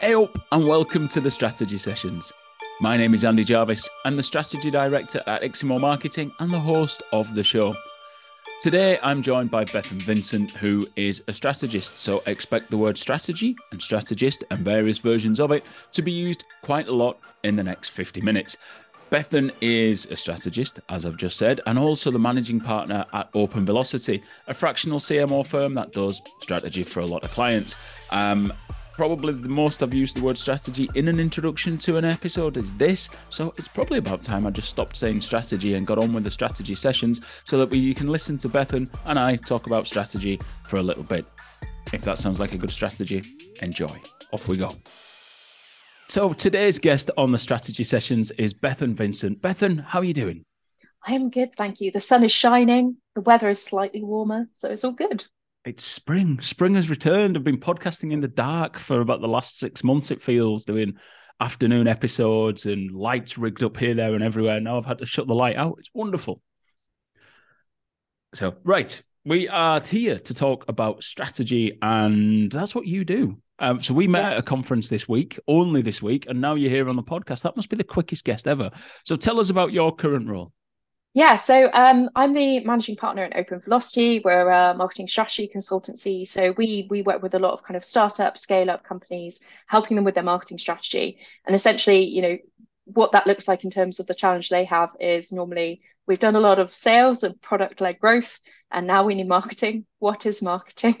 Hey up, and welcome to the Strategy Sessions. My name is Andy Jarvis. I'm the Strategy Director at Eximo Marketing and the host of the show. Today, I'm joined by Bethan Vincent, who is a strategist. So expect the word strategy and strategist and various versions of it to be used quite a lot in the next 50 minutes. Bethan is a strategist, as I've just said, and also the managing partner at Open Velocity, a fractional CMO firm that does strategy for a lot of clients. Um, probably the most I've used the word strategy in an introduction to an episode is this. So it's probably about time I just stopped saying strategy and got on with the strategy sessions so that we, you can listen to Bethan and I talk about strategy for a little bit. If that sounds like a good strategy, enjoy. Off we go. So today's guest on the strategy sessions is Bethan Vincent. Bethan, how are you doing? I am good, thank you. The sun is shining, the weather is slightly warmer, so it's all good it's spring. Spring has returned. I've been podcasting in the dark for about the last six months, it feels, doing afternoon episodes and lights rigged up here, there, and everywhere. Now I've had to shut the light out. It's wonderful. So, right, we are here to talk about strategy, and that's what you do. Um, so we met yes. at a conference this week, only this week, and now you're here on the podcast. That must be the quickest guest ever. So tell us about your current role. Yeah, so um, I'm the managing partner at Open Velocity. We're a marketing strategy consultancy. So we we work with a lot of kind of startup, scale up companies, helping them with their marketing strategy. And essentially, you know, what that looks like in terms of the challenge they have is normally we've done a lot of sales and product led growth, and now we need marketing. What is marketing?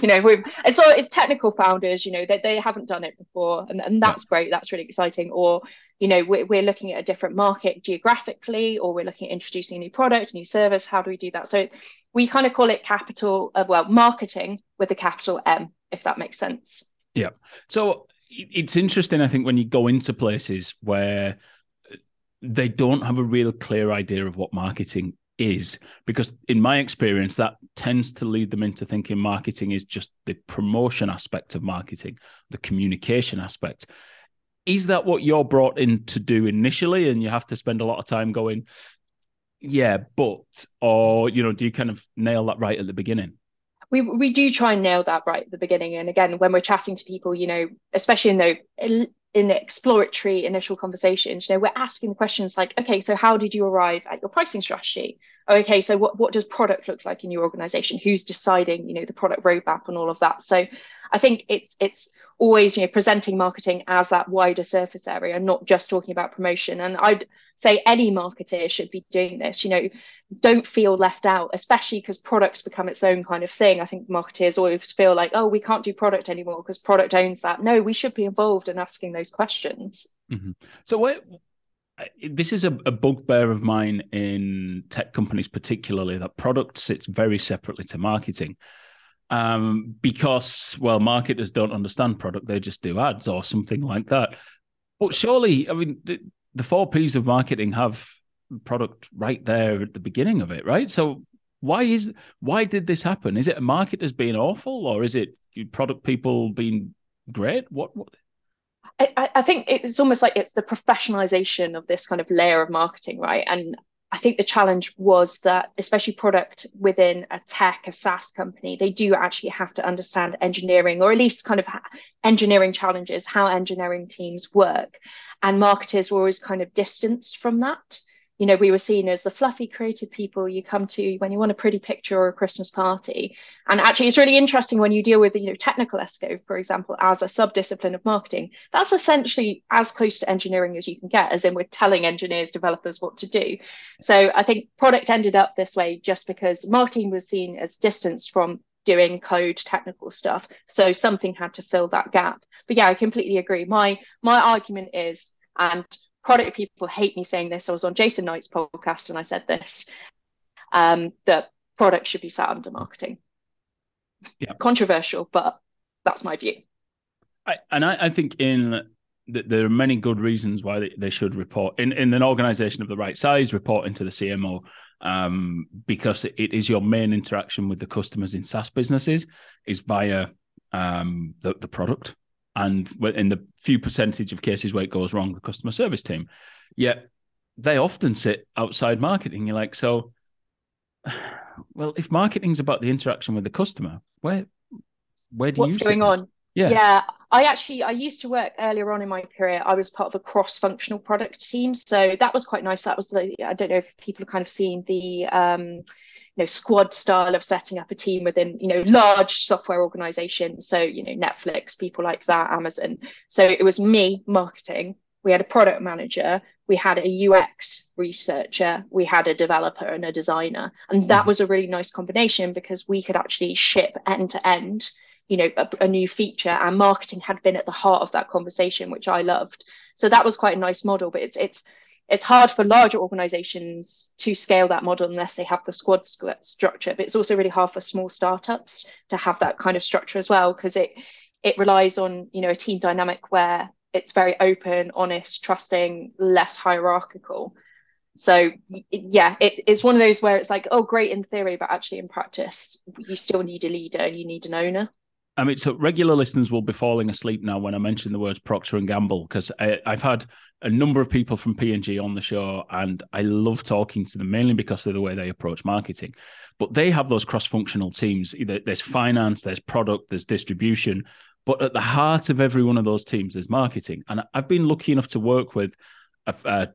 you know, we've so it's technical founders, you know, they, they haven't done it before, and, and that's great. That's really exciting. Or you know we're, we're looking at a different market geographically or we're looking at introducing a new product new service. How do we do that? So we kind of call it capital uh, well marketing with a capital m if that makes sense. Yeah. So it's interesting i think when you go into places where they don't have a real clear idea of what marketing is because in my experience that tends to lead them into thinking marketing is just the promotion aspect of marketing the communication aspect is that what you're brought in to do initially and you have to spend a lot of time going yeah but or you know do you kind of nail that right at the beginning? We we do try and nail that right at the beginning. And again when we're chatting to people you know especially in the in the exploratory initial conversations you know we're asking questions like okay so how did you arrive at your pricing strategy? Okay so what, what does product look like in your organization? Who's deciding you know the product roadmap and all of that? So i think it's it's always you know presenting marketing as that wider surface area not just talking about promotion. And i'd say any marketer should be doing this you know don't feel left out especially because products become its own kind of thing. I think marketers always feel like oh we can't do product anymore because product owns that. No we should be involved in asking those questions. Mm-hmm. so what this is a, a bugbear of mine in tech companies particularly that product sits very separately to marketing um, because well marketers don't understand product they just do ads or something like that. But surely i mean the, the four p's of marketing have product right there at the beginning of it right? So why is why did this happen? Is it marketers being awful or is it product people being great? What what? I, I think it's almost like it's the professionalization of this kind of layer of marketing, right? And I think the challenge was that, especially product within a tech, a SaaS company, they do actually have to understand engineering or at least kind of engineering challenges, how engineering teams work. And marketers were always kind of distanced from that you know, we were seen as the fluffy creative people you come to when you want a pretty picture or a Christmas party. And actually, it's really interesting when you deal with, you know, technical SEO, for example, as a subdiscipline of marketing. That's essentially as close to engineering as you can get, as in we're telling engineers, developers what to do. So I think product ended up this way just because marketing was seen as distanced from doing code technical stuff. So something had to fill that gap. But yeah, I completely agree. My my argument is, and product people hate me saying this. I was on Jason Knight's podcast and I said this um, that product should be sat under marketing. Yeah. Controversial, but that's my view. I, and I, I think in that there are many good reasons why they, they should report in, in an organization of the right size, report into the CMO um, because it, it is your main interaction with the customers in SaaS businesses is via um, the, the product and in the few percentage of cases where it goes wrong, the customer service team. Yet they often sit outside marketing. You're like, so, well, if marketing's about the interaction with the customer, where where do What's you going on? Yeah, yeah. I actually I used to work earlier on in my career. I was part of a cross-functional product team, so that was quite nice. That was the I don't know if people have kind of seen the um, you know squad style of setting up a team within you know large software organizations. So you know Netflix, people like that, Amazon. So it was me marketing. We had a product manager, we had a UX researcher, we had a developer and a designer, and that mm-hmm. was a really nice combination because we could actually ship end to end you know a, a, new feature and marketing had been at the heart of that conversation which i loved so that was quite a nice model but it's it's it's hard for larger organizations to scale that model unless they have the squad structure but it's also really hard for small startups to have that kind of structure as well because it it relies on you know a team dynamic where it's very open honest trusting less hierarchical. So yeah it, it's one of those where it's like oh great in theory but actually in practice you still need a leader and you need an owner. I mean, so regular listeners will be falling asleep now when I mention the words Procter and Gamble because I've had a number of people from P&G on the show, and I love talking to them mainly because of the way they approach marketing. But they have those cross-functional teams. There's finance, there's product, there's distribution, but at the heart of every one of those teams is marketing. And I've been lucky enough to work with a, a uh,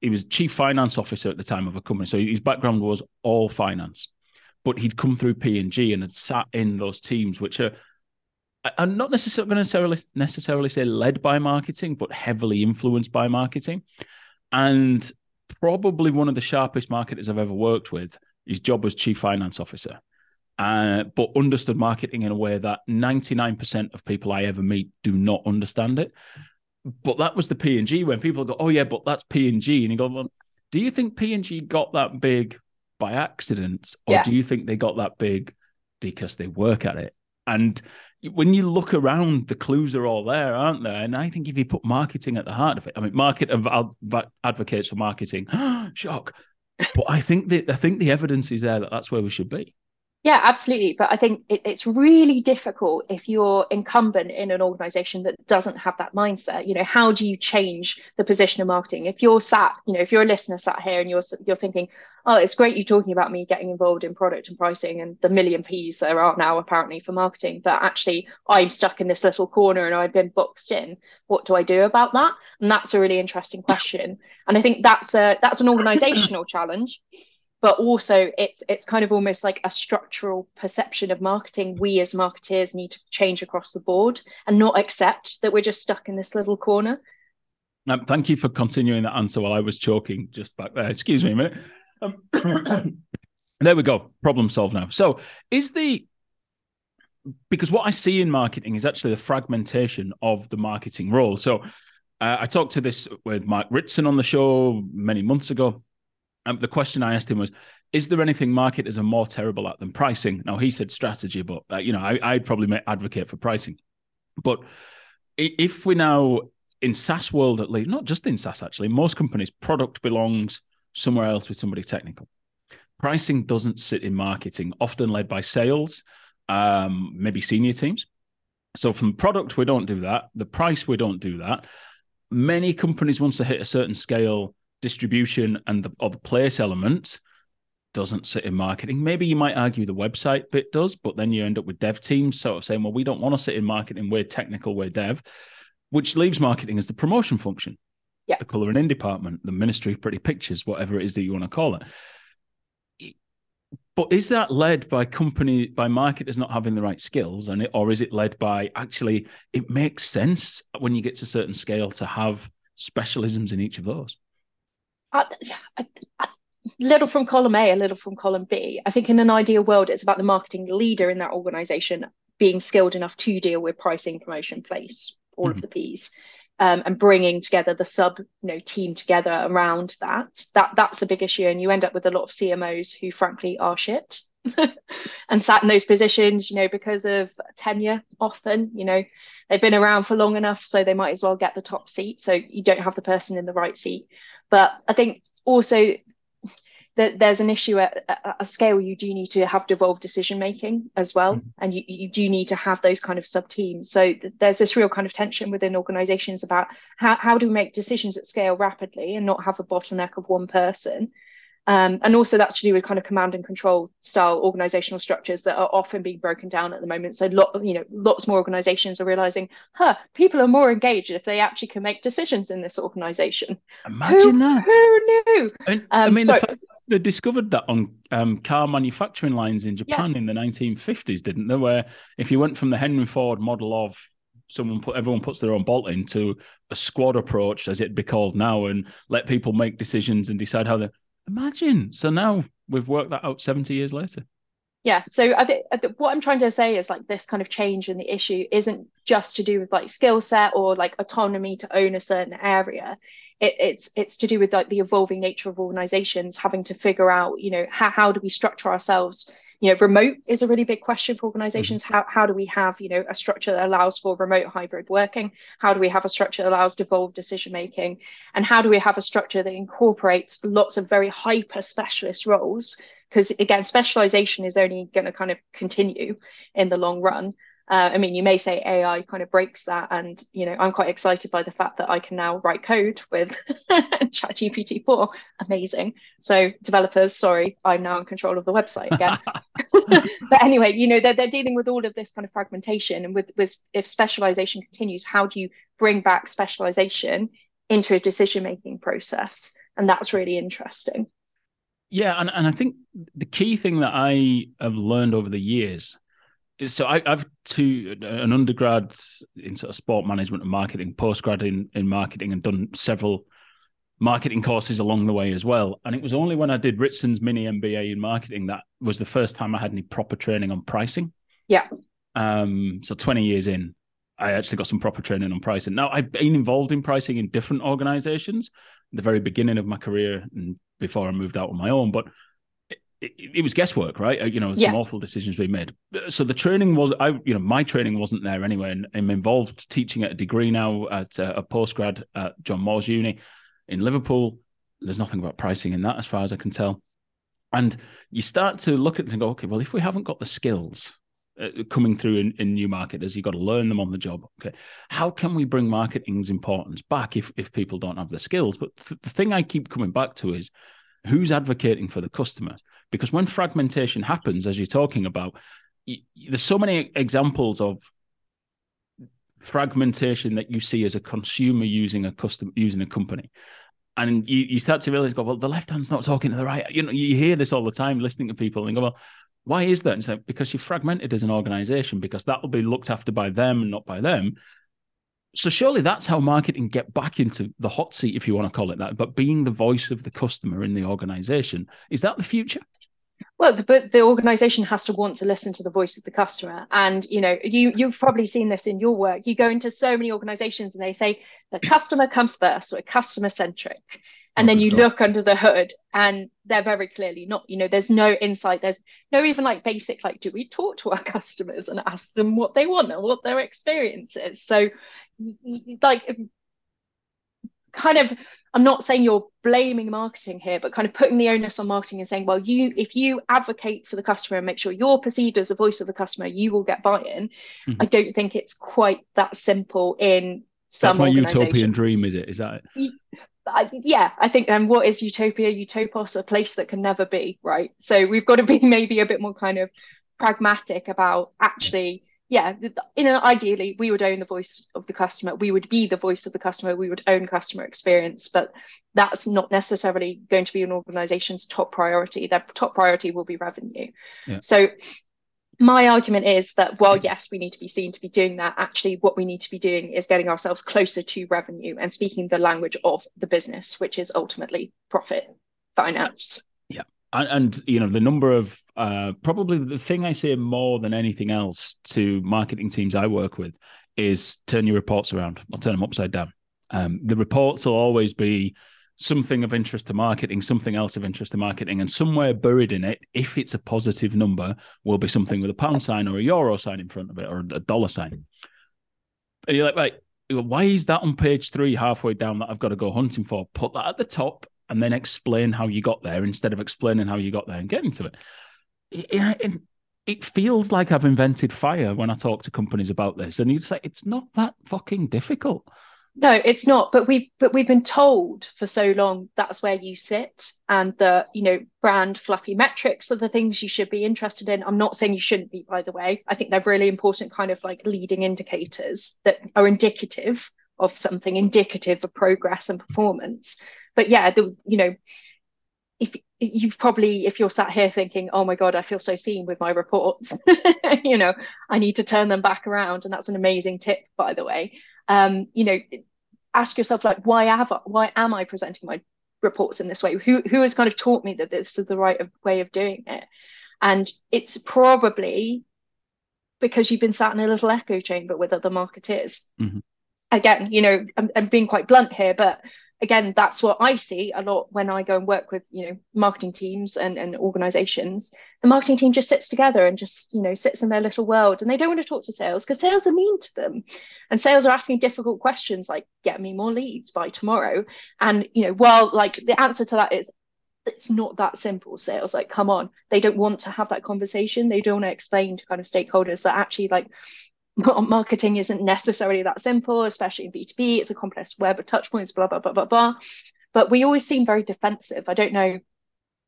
he was chief finance officer at the time of a company, so his background was all finance but he'd come through P&G and had sat in those teams, which are I'm not necessarily necessarily necessarily say led by marketing, but heavily influenced by marketing. And probably one of the sharpest marketers I've ever worked with. His job was chief finance officer, uh, but understood marketing in a way that 99% of people I ever meet do not understand it. But that was the P and G when people go, "Oh yeah, but that's P and G," and you go, well, "Do you think P and G got that big by accident, or yeah. do you think they got that big because they work at it? And when you look around, the clues are all there, aren't there? And I think if you put marketing at the heart of it, I mean, market advocates for marketing, shock. But I think that I think the evidence is there that that's where we should be. Yeah, absolutely. But I think it, it's really difficult if you're incumbent in an organization that doesn't have that mindset. You know, how do you change the position of marketing? If you're sat, you know, if you're a listener sat here and you're you're thinking, oh, it's great you're talking about me getting involved in product and pricing and the million P's there are now apparently for marketing, but actually I'm stuck in this little corner and I've been boxed in. What do I do about that? And that's a really interesting question. And I think that's a that's an organizational challenge but also it's it's kind of almost like a structural perception of marketing. We as marketeers need to change across the board and not accept that we're just stuck in this little corner. Um, thank you for continuing that answer while i was choking just back there. Excuse me a minute. Um, there we go. Problem solved now. So is the because what i see in marketing is actually the fragmentation of the marketing role. So uh, i talked to this with mark ritson on the show many months ago um, the question I asked him was, "Is there anything marketers are more terrible at than pricing?" Now he said strategy, but uh, you know I, would probably advocate for pricing. But if we now in SaaS world at least, not just in SaaS actually, most companies product belongs somewhere else with somebody technical. Pricing doesn't sit in marketing, often led by sales, um, maybe senior teams. So from product, we don't do that. The price, we don't do that. Many companies, once they hit a certain scale, distribution and the, or the place element doesn't sit in marketing. Maybe you might argue the website bit does, but then you end up with dev teams sort of saying, well, we don't want to sit in marketing, we're technical, we're dev, which leaves marketing as the promotion function. Yeah. The color and in department, the ministry of pretty pictures, whatever it is that you want to call it. But is that led by company by marketers not having the right skills, and it, or is it led by actually it makes sense when you get to a certain scale to have specialisms in each of those? A little from column A, a little from column B. I think in an ideal world, it's about the marketing leader in that organization being skilled enough to deal with pricing, promotion, place, all mm-hmm. of the P's. Um, and bringing together the sub you know team together around that that that's a big issue and you end up with a lot of cmos who frankly are shit and sat in those positions you know because of tenure often you know they've been around for long enough so they might as well get the top seat so you don't have the person in the right seat. But I think also that there's an issue at, at, a scale you do need to have devolved decision making as well mm-hmm. and you, you do need to have those kind of sub teams so th- there's this real kind of tension within organizations about how, how do we make decisions at scale rapidly and not have a bottleneck of one person Um, and also that's to do with kind of command and control style organizational structures that are often being broken down at the moment. So lot, you know, lots more organizations are realizing, huh, people are more engaged if they actually can make decisions in this organization. Imagine who, that. Who knew? And, um, I mean, so, the they discovered that on um, car manufacturing lines in Japan yeah. in the 1950s, didn't they? Where if you went from the Henry Ford model of someone put everyone puts their own bolt into a squad approach, as it'd be called now, and let people make decisions and decide how they Imagine. So now we've worked that out 70 years later. Yeah. So I think what I'm trying to say is like this kind of change in the issue isn't just to do with like skill set or like autonomy to own a certain area. It, it's it's to do with like the evolving nature of organizations having to figure out, you know, how, how do we structure ourselves you know remote is a really big question for organizations. Mm-hmm. how, how do we have you know a structure that allows for remote hybrid working? How do we have a structure that allows devolved decision making? And how do we have a structure that incorporates lots of very hyper specialist roles? Because again specialization is only going to kind of continue in the long run uh, I mean, you may say AI kind of breaks that, and you know, I'm quite excited by the fact that I can now write code with ChatGPT 4. Amazing. So, developers, sorry, I'm now in control of the website again. but anyway, you know, they're, they're dealing with all of this kind of fragmentation, and with, with if specialization continues, how do you bring back specialization into a decision making process? And that's really interesting. Yeah, and, and I think the key thing that I have learned over the years so I, have two an undergrad in sort of sport management and marketing, postgrad in in marketing, and done several marketing courses along the way as well. And it was only when I did Ritson's mini MBA in marketing that was the first time I had any proper training on pricing. Yeah. Um. So twenty years in, I actually got some proper training on pricing. Now I've been involved in pricing in different organizations, the very beginning of my career and before I moved out on my own, but it, it, was guesswork, right? Uh, you know, some awful decisions being made. So the training was, I, you know, my training wasn't there anyway, and I'm involved teaching at a degree now at a, a postgrad at John Moores Uni in Liverpool. There's nothing about pricing in that, as far as I can tell. And you start to look at it and go, okay, well, if we haven't got the skills uh, coming through in, in new marketers, you've got to learn them on the job. Okay, how can we bring marketing's importance back if if people don't have the skills? But th- the thing I keep coming back to is who's advocating for the customer because when fragmentation happens, as you're talking about, there's so many examples of fragmentation that you see as a consumer using a custom using a company. And you, you start to realize go well the left hand's not talking to the right. You know you hear this all the time listening to people and go well why is that? And it's like because you're fragmented as an organization because that will be looked after by them and not by them. So surely that's how marketing get back into the hot seat if you want to call it that but being the voice of the customer in the organization. Is that the future well, the, but the organization has to want to listen to the voice of the customer. And, you know, you, you've probably seen this in your work. You go into so many organizations and they say the customer comes first, we're customer centric. And oh, then you God. look under the hood and they're very clearly not, you know, there's no insight. There's no even like basic, like, do we talk to our customers and ask them what they want and what their experience is? So, like, kind of i'm not saying you're blaming marketing here but kind of putting the onus on marketing and saying well you if you advocate for the customer and make sure you're perceived as a voice of the customer you will get buy-in mm-hmm. i don't think it's quite that simple in some that's my utopian dream is it is that it I, yeah, I think and um, what is utopia? Utopos, a place that can never be, right? So we've got to be maybe a bit more kind of pragmatic about actually yeah, in an ideally, we would own the voice of the customer. We would be the voice of the customer. We would own customer experience, but that's not necessarily going to be an organization's top priority. Their top priority will be revenue. Yeah. So my argument is that while yes, we need to be seen to be doing that, actually what we need to be doing is getting ourselves closer to revenue and speaking the language of the business, which is ultimately profit, finance. And, and you know, the number of uh, probably the thing I say more than anything else to marketing teams I work with is turn your reports around or turn them upside down. Um, the reports will always be something of interest to marketing, something else of interest to marketing, and somewhere buried in it, if it's a positive number, will be something with a pound sign or a euro sign in front of it or a dollar sign. And you're like, right, why is that on page three halfway down that I've got to go hunting for? Put that at the top and then explain how you got there instead of explaining how you got there and getting to it it, it feels like I've invented fire when I talk to companies about this, and you'd say it's not that fucking difficult. No, it's not. But we've but we've been told for so long that's where you sit, and the you know brand fluffy metrics are the things you should be interested in. I'm not saying you shouldn't be, by the way. I think they're really important, kind of like leading indicators that are indicative of something, indicative of progress and performance. But yeah, the you know if you've probably if you're sat here thinking oh my god i feel so seen with my reports you know i need to turn them back around and that's an amazing tip by the way um, you know, ask yourself like, why have I, why am I presenting my reports in this way? Who who has kind of taught me that this is the right way of doing it? And it's probably because you've been sat in a little echo chamber with other marketeers. Mm-hmm. Again, you know, I'm, I'm being quite blunt here, but again, that's what I see a lot when I go and work with, you know, marketing teams and, and organizations. The marketing team just sits together and just, you know, sits in their little world and they don't want to talk to sales because sales are mean to them. And sales are asking difficult questions like, get me more leads by tomorrow. And, you know, well, like the answer to that is it's not that simple sales like come on they don't want to have that conversation they don't want to explain to kind of stakeholders that actually like marketing isn't necessarily that simple, especially in B2B. It's a complex web of touch points, blah, blah, blah, blah, blah. But we always seem very defensive. I don't know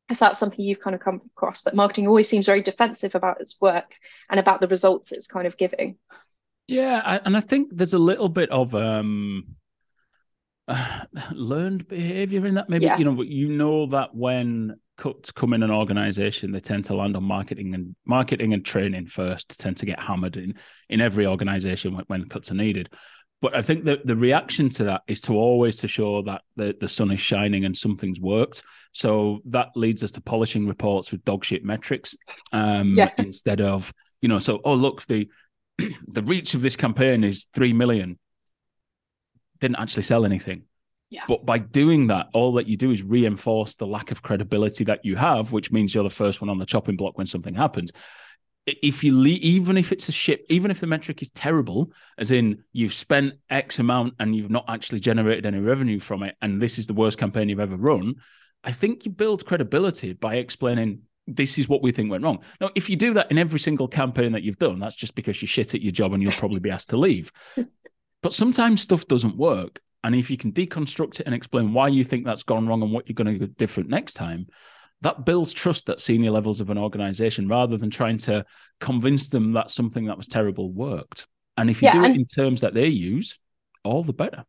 if that's something you've kind of come across, but marketing always seems very defensive about its work and about the results it's kind of giving. Yeah, and I think there's a little bit of um uh, learned behavior in that. Maybe yeah. you know, you know that when come in an organization, they tend to land on marketing and marketing and training first. Tend to get hammered in in every organization when, when cuts are needed. But I think that the reaction to that is to always to show that the, the sun is shining and something's worked. So that leads us to polishing reports with dog shit metrics um, yeah. instead of you know. So oh look the the reach of this campaign is three million. Didn't actually sell anything yeah. But by doing that, all that you do is reinforce the lack of credibility that you have, which means you're the first one on the chopping block when something happens. If you leave, even if it's a ship, even if the metric is terrible, as in you've spent X amount and you've not actually generated any revenue from it, and this is the worst campaign you've ever run, I think you build credibility by explaining this is what we think went wrong. Now, if you do that in every single campaign that you've done, that's just because you're shit at your job and you'll probably be asked to leave. But sometimes stuff doesn't work. And if you can deconstruct it and explain why you think that's gone wrong and what you're going to do different next time, that builds trust at senior levels of an organization rather than trying to convince them that something that was terrible worked. And if you yeah, do it in terms that they use, all the better.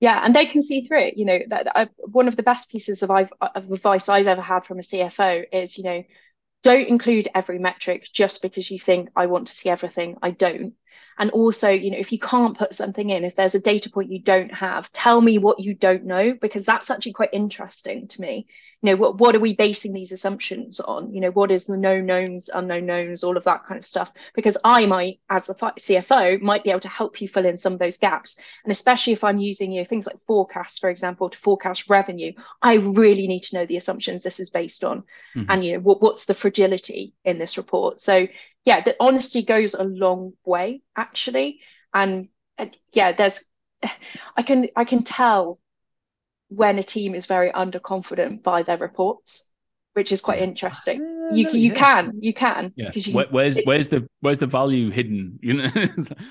Yeah, and they can see through it. You know, that I, one of the best pieces of, I've, of advice I've ever had from a CFO is, you know, don't include every metric just because you think I want to see everything. I don't. And also, you know, if you can't put something in, if there's a data point you don't have, tell me what you don't know, because that's actually quite interesting to me. You know, what, what are we basing these assumptions on? You know, what is the known knowns, unknown knowns, all of that kind of stuff? Because I might, as the CFO, might be able to help you fill in some of those gaps. And especially if I'm using, you know, things like forecasts, for example, to forecast revenue, I really need to know the assumptions this is based on. Mm-hmm. And, you know, what, what's the fragility in this report? So yeah, the honesty goes a long way actually. And uh, yeah, there's I can I can tell when a team is very underconfident by their reports, which is quite interesting. You you yeah. can you can yeah. You, Where, where's it, where's the where's the value hidden? You know,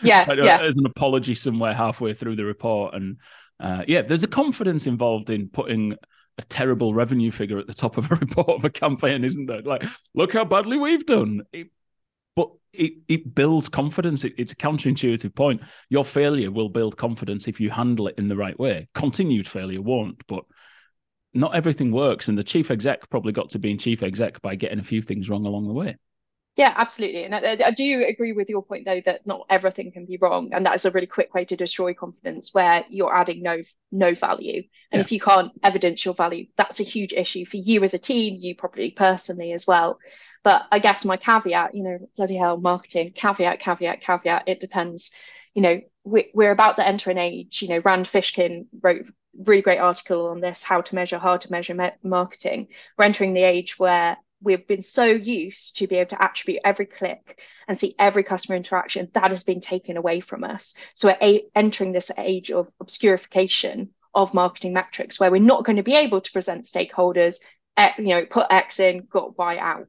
yeah, yeah. There's an apology somewhere halfway through the report, and uh, yeah, there's a confidence involved in putting a terrible revenue figure at the top of a report of a campaign, isn't there? Like, look how badly we've done. It, but it, it builds confidence. It, it's a counterintuitive point. Your failure will build confidence if you handle it in the right way. Continued failure won't, but not everything works. And the chief exec probably got to being chief exec by getting a few things wrong along the way. Yeah, absolutely. And I, I, do agree with your point, though, that not everything can be wrong. And that is a really quick way to destroy confidence where you're adding no no value. And yeah. if you can't evidence your value, that's a huge issue for you as a team, you probably personally as well. But I guess my caveat, you know, bloody hell, marketing, caveat, caveat, caveat, it depends. You know, we, we're about to enter an age, you know, Rand Fishkin wrote really great article on this, how to measure, how to measure me- marketing. We're entering the age where we've been so used to be able to attribute every click and see every customer interaction that has been taken away from us. So we're a- entering this age of obscurification of marketing metrics where we're not going to be able to present stakeholders, eh, you know, put X in, got Y out.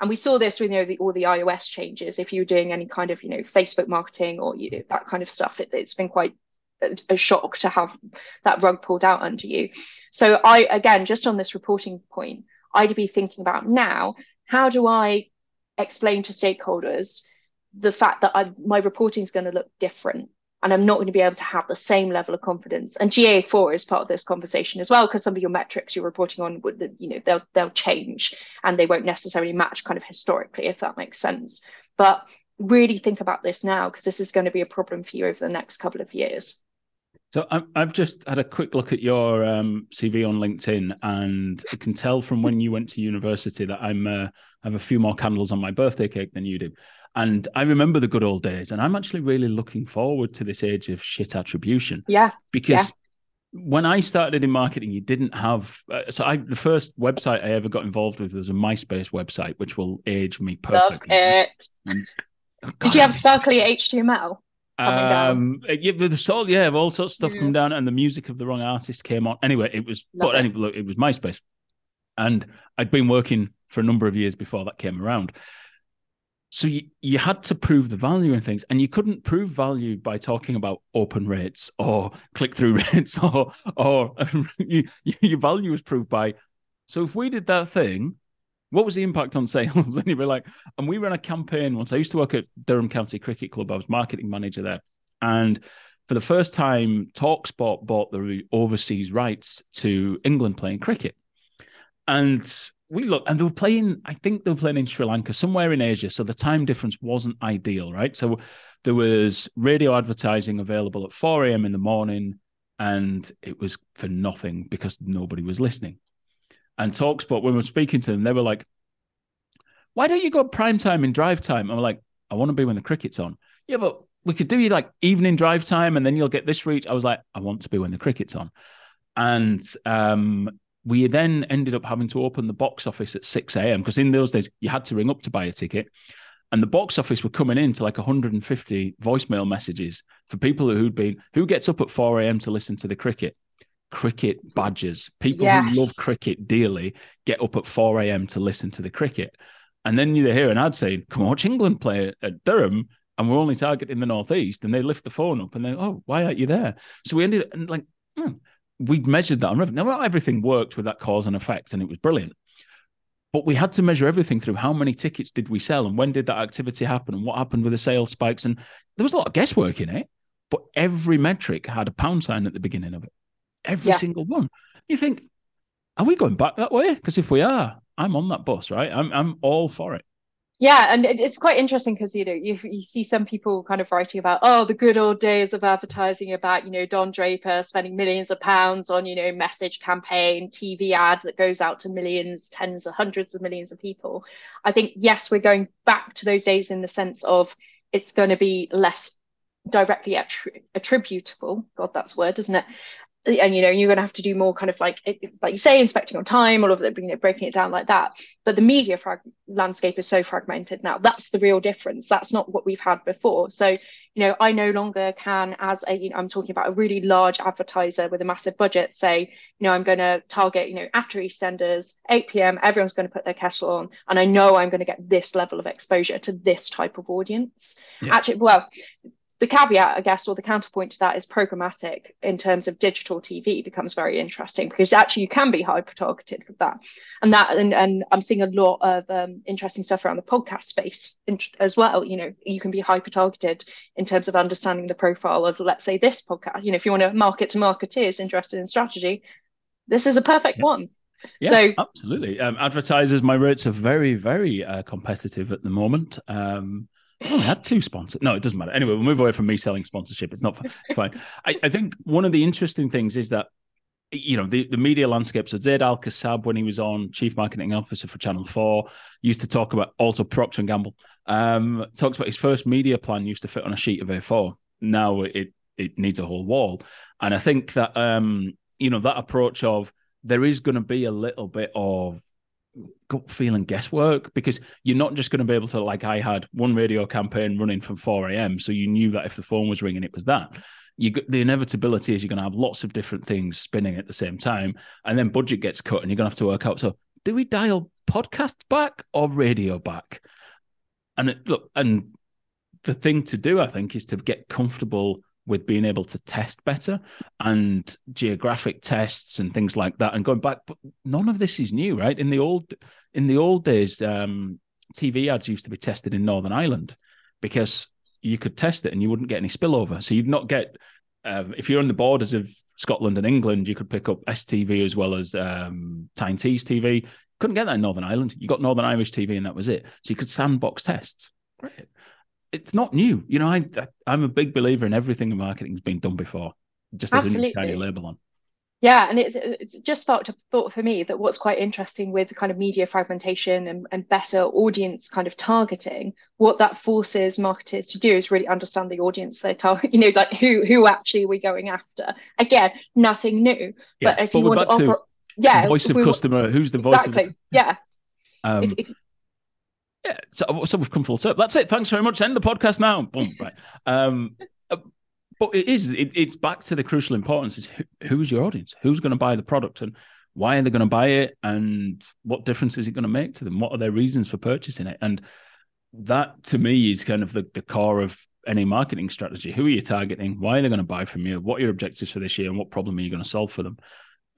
And we saw this with you know the, all the iOS changes. If you're doing any kind of you know Facebook marketing or you know, that kind of stuff, it, has been quite a, a shock to have that rug pulled out under you. So I again, just on this reporting point, I'd be thinking about now, how do I explain to stakeholders the fact that I've, my reporting is going to look different and I'm not going to be able to have the same level of confidence. And GA4 is part of this conversation as well, because some of your metrics you're reporting on would, you know, they'll they'll change and they won't necessarily match kind of historically, if that makes sense. But really think about this now because this is going to be a problem for you over the next couple of years. So I've just had a quick look at your um, CV on LinkedIn, and I can tell from when you went to university that I'm uh, I have a few more candles on my birthday cake than you do. And I remember the good old days, and I'm actually really looking forward to this age of shit attribution. Yeah, because yeah. when I started in marketing, you didn't have. Uh, so I the first website I ever got involved with was a MySpace website, which will age me perfectly. Love it. And, God, Did you have sparkly HTML? um yeah the all yeah all sorts of stuff yeah. come down and the music of the wrong artist came on anyway it was Love but it. anyway look, it was myspace and i'd been working for a number of years before that came around so you, you had to prove the value in things and you couldn't prove value by talking about open rates or click-through rates or or you, your value was proved by so if we did that thing what was the impact on sales? and you were like, and we ran a campaign once. I used to work at Durham County Cricket Club. I was marketing manager there. And for the first time, Talksport bought the overseas rights to England playing cricket. And we look and they were playing, I think they were playing in Sri Lanka, somewhere in Asia. So the time difference wasn't ideal, right? So there was radio advertising available at 4 a.m. in the morning, and it was for nothing because nobody was listening and Talksport, when we were speaking to them, they were like, why don't you go prime time in drive time? I'm like, I want to be when the cricket's on. Yeah, but we could do you like evening drive time and then you'll get this reach. I was like, I want to be when the cricket's on. And um, we then ended up having to open the box office at 6 a.m. because in those days you had to ring up to buy a ticket. And the box office were coming in to like 150 voicemail messages for people who'd been, who gets up at 4 a.m. to listen to the cricket? cricket badgers. People yes. who love cricket dearly get up at 4 a.m. to listen to the cricket. And then you hear an ad saying, come watch England play at Durham. And we're only targeting the Northeast. And they lift the phone up and they, oh, why aren't you there? So we ended up like, hmm, we measured that on revenue. Now, everything worked with that cause and effect, and it was brilliant. But we had to measure everything through how many tickets did we sell and when did that activity happen and what happened with the sales spikes. And there was a lot of guesswork in it, but every metric had a pound sign at the beginning of it every yeah. single one. You think, are we going back that way? Because if we are, I'm on that bus, right? I'm I'm all for it. Yeah, and it's quite interesting because you know you you see some people kind of writing about oh the good old days of advertising about you know Don Draper spending millions of pounds on you know message campaign TV ad that goes out to millions, tens of hundreds of millions of people. I think yes, we're going back to those days in the sense of it's going to be less directly attributable. God, that's word, isn't it? And you know you're going to have to do more kind of like like you say inspecting on time all of it you know breaking it down like that. But the media frag- landscape is so fragmented now. That's the real difference. That's not what we've had before. So you know i no longer can as a you know i'm talking about a really large advertiser with a massive budget say you know i'm going to target you know after eastenders 8 p.m everyone's going to put their kettle on and i know i'm going to get this level of exposure to this type of audience. Yeah. actually well the caveat, I guess, or the counterpoint to that is programmatic in terms of digital TV becomes very interesting because actually you can be hyper targeted with that, and that and, and I'm seeing a lot of um, interesting stuff around the podcast space as well. You know, you can be hyper targeted in terms of understanding the profile of, let's say, this podcast. You know, if you want to market to marketeers interested in strategy, this is a perfect yeah. one. Yeah, so absolutely. Um, advertisers, my rates are very, very uh, competitive at the moment. Um, I had two sponsors. No, it doesn't matter. Anyway, we'll move away from me selling sponsorship. It's not. It's fine. I, I think one of the interesting things is that you know the, the media landscape. So Zaid Al Qassab, when he was on chief marketing officer for Channel Four, used to talk about also Procter and Gamble. Um, talks about his first media plan used to fit on a sheet of A4. Now it it needs a whole wall, and I think that um, you know that approach of there is going to be a little bit of gut feeling guesswork because you're not just going to be able to like I had one radio campaign running from 4 a.m. So you knew that if the phone was ringing, it was that. You the inevitability is you're going to have lots of different things spinning at the same time, and then budget gets cut, and you're going to have to work out. So do we dial podcast back or radio back? And it, look, and the thing to do, I think, is to get comfortable with being able to test better and geographic tests and things like that and going back but none of this is new right in the old in the old days um, tv ads used to be tested in northern ireland because you could test it and you wouldn't get any spillover so you'd not get um, if you're on the borders of Scotland and England, you could pick up STV as well as um, Tyne Tees TV. Couldn't get that in Northern Ireland. You got Northern Irish TV, and that was it. So you could sandbox tests. Great. It's not new. You know, I, I'm a big believer in everything in marketing has been done before. Just as a tiny label on. Yeah, and it's it's just thought thought for me that what's quite interesting with kind of media fragmentation and, and better audience kind of targeting, what that forces marketers to do is really understand the audience they're targeting. You know, like who who actually are we going after? Again, nothing new. Yeah, but if but you want to offer, yeah, voice of customer, who's the voice? Exactly. Of, yeah. Um, if, if, yeah, so, so we've come full circle. That's it. Thanks very much. End the podcast now. Boom. Right. Um, but it is it, it's back to the crucial importance is who, who's your audience who's going to buy the product and why are they going to buy it and what difference is it going to make to them what are their reasons for purchasing it and that to me is kind of the, the core of any marketing strategy who are you targeting why are they going to buy from you what are your objectives for this year and what problem are you going to solve for them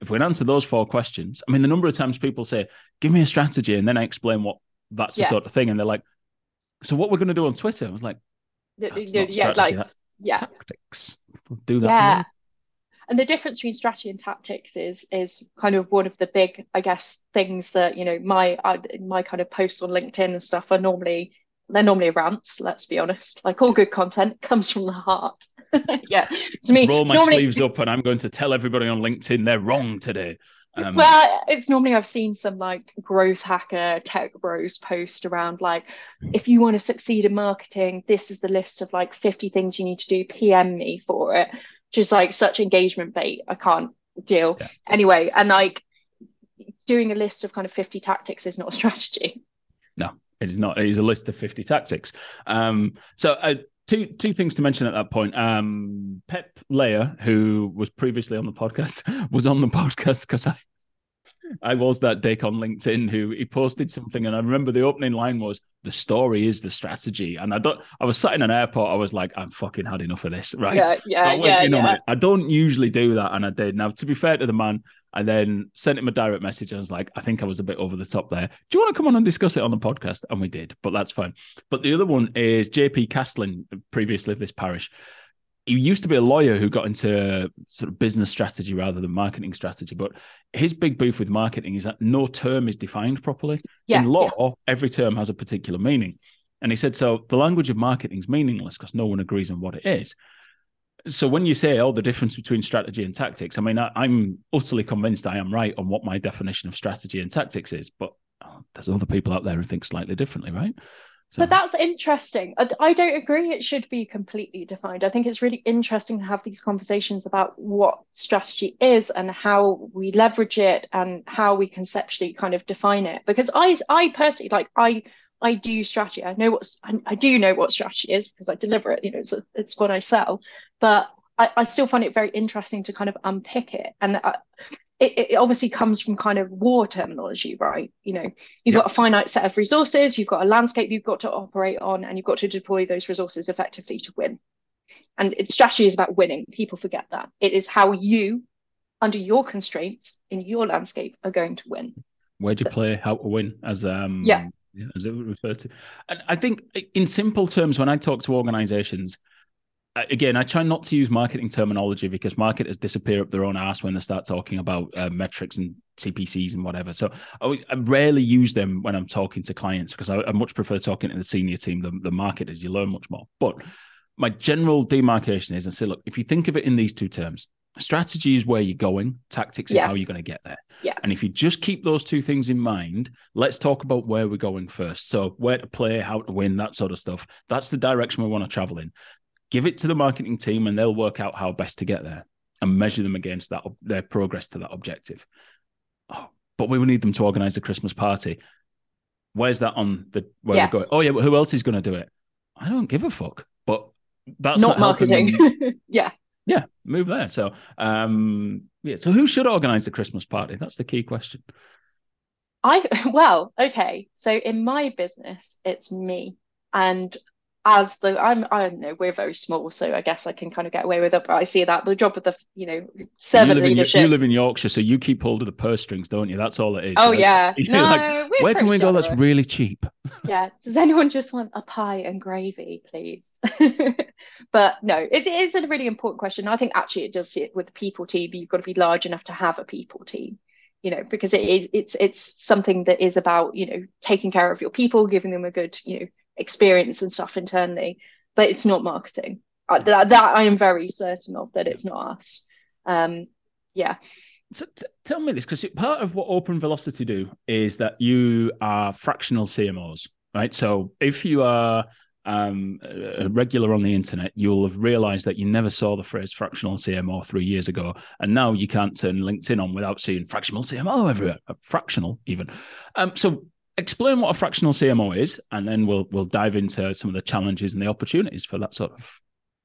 if we can answer those four questions i mean the number of times people say give me a strategy and then i explain what that's the yeah. sort of thing. And they're like so what we're going to do on twitter? I was like that's yeah, like that's yeah. tactics. Do that yeah. and the difference between strategy and tactics is is kind of one of the big i guess things that you know my my kind of posts on linkedin and stuff are normally they're normally rants let's be honest. Like all good content comes from the heart. Yeah. To me roll my normally... sleeves up and i'm going to tell everybody on linkedin they're wrong today um, well, it's normally I've seen some like growth hacker tech bros post around like, if you want to succeed in marketing, this is the list of like 50 things you need to do. PM me for it. Just like such engagement bait. I can't deal. Yeah. Anyway, and like doing a list of kind of 50 tactics is not a strategy. No, it is not. It is a list of 50 tactics. Um, so uh, two two things to mention at that point. Um, Pep Laja, who was previously on the podcast, was on the podcast because I I was that dick on LinkedIn who he posted something, and I remember the opening line was "the story is the strategy," and I don't. I was sat in an airport. I was like, "I'm fucking had enough of this." Right? Yeah, yeah, I yeah, yeah. I don't usually do that, and I did. Now, to be fair to the man, I then sent him a direct message. and I was like, "I think I was a bit over the top there. Do you want to come on and discuss it on the podcast?" And we did, but that's fine. But the other one is JP Castlin, previously of this parish he used to be a lawyer who got into sort of business strategy rather than marketing strategy. But his big beef with marketing is that no term is defined properly. Yeah, In law, yeah. every term has a particular meaning. And he said, so the language of marketing is meaningless because no one agrees on what it is. So when you say, oh, the difference between strategy and tactics, I mean, I, am utterly convinced I am right on what my definition of strategy and tactics is. But oh, there's other people out there who think slightly differently, right? So. But that's interesting. I don't agree it should be completely defined. I think it's really interesting to have these conversations about what strategy is and how we leverage it and how we conceptually kind of define it. Because I, I personally like I, I do strategy. I know what's I, I do know what strategy is because I deliver it. You know, it's it's what I sell. But I, I still find it very interesting to kind of unpick it. And I, it, it, obviously comes from kind of war terminology, right? You know, you've got a finite set of resources, you've got a landscape you've got to operate on, and you've got to deploy those resources effectively to win. And its strategy is about winning. People forget that. It is how you, under your constraints in your landscape, are going to win. Where do you play how to win? As um yeah. Yeah, as it referred to. And I think in simple terms, when I talk to organizations, again, I try not to use marketing terminology because marketers disappear up their own ass when they start talking about uh, metrics and CPCs and whatever. So I, I, rarely use them when I'm talking to clients because I, I, much prefer talking to the senior team, the, the marketers. You learn much more. But my general demarcation is I say, look, if you think of it in these two terms, strategy is where you're going, tactics is yeah. how you're going to get there. Yeah. And if you just keep those two things in mind, let's talk about where we're going first. So where to play, how to win, that sort of stuff. That's the direction we want to travel in give it to the marketing team and they'll work out how best to get there and measure them against that their progress to that objective. Oh, but we will need them to organize a Christmas party. Where's that on the where yeah. we're going? Oh yeah, but who else is going to do it? I don't give a fuck. But that's not, not marketing. yeah. Yeah, move there. So um yeah, so who should organize the Christmas party? That's the key question. I well, okay. So in my business, it's me. And as the I'm I don't know we're very small so I guess I can kind of get away with it but I see that the job of the you know servant you leadership in, you live in Yorkshire so you keep hold of the purse strings don't you? That's all it is oh yeah. No, like, where can we go that's really cheap? Yeah. Does anyone just want a pie and gravy please? But no it is a really important question. I think actually it does sit with the people team. You've got to be large enough to have a people team you know because it is it's it's something that is about you know taking care of your people giving them a good you know experience and stuff internally, but it's not marketing. Uh, that, that I am very certain of that it's not us. Um, yeah. So t- tell me this because part of what Open Velocity do is that you are fractional CMOs, right? So if you are um, a regular on the internet, you'll have realized that you never saw the phrase fractional CMO three years ago. And now you can't turn LinkedIn on without seeing fractional CMO everywhere, fractional even. Um, so explain what a fractional CMO is, and then we'll we'll dive into some of the challenges and the opportunities for that sort of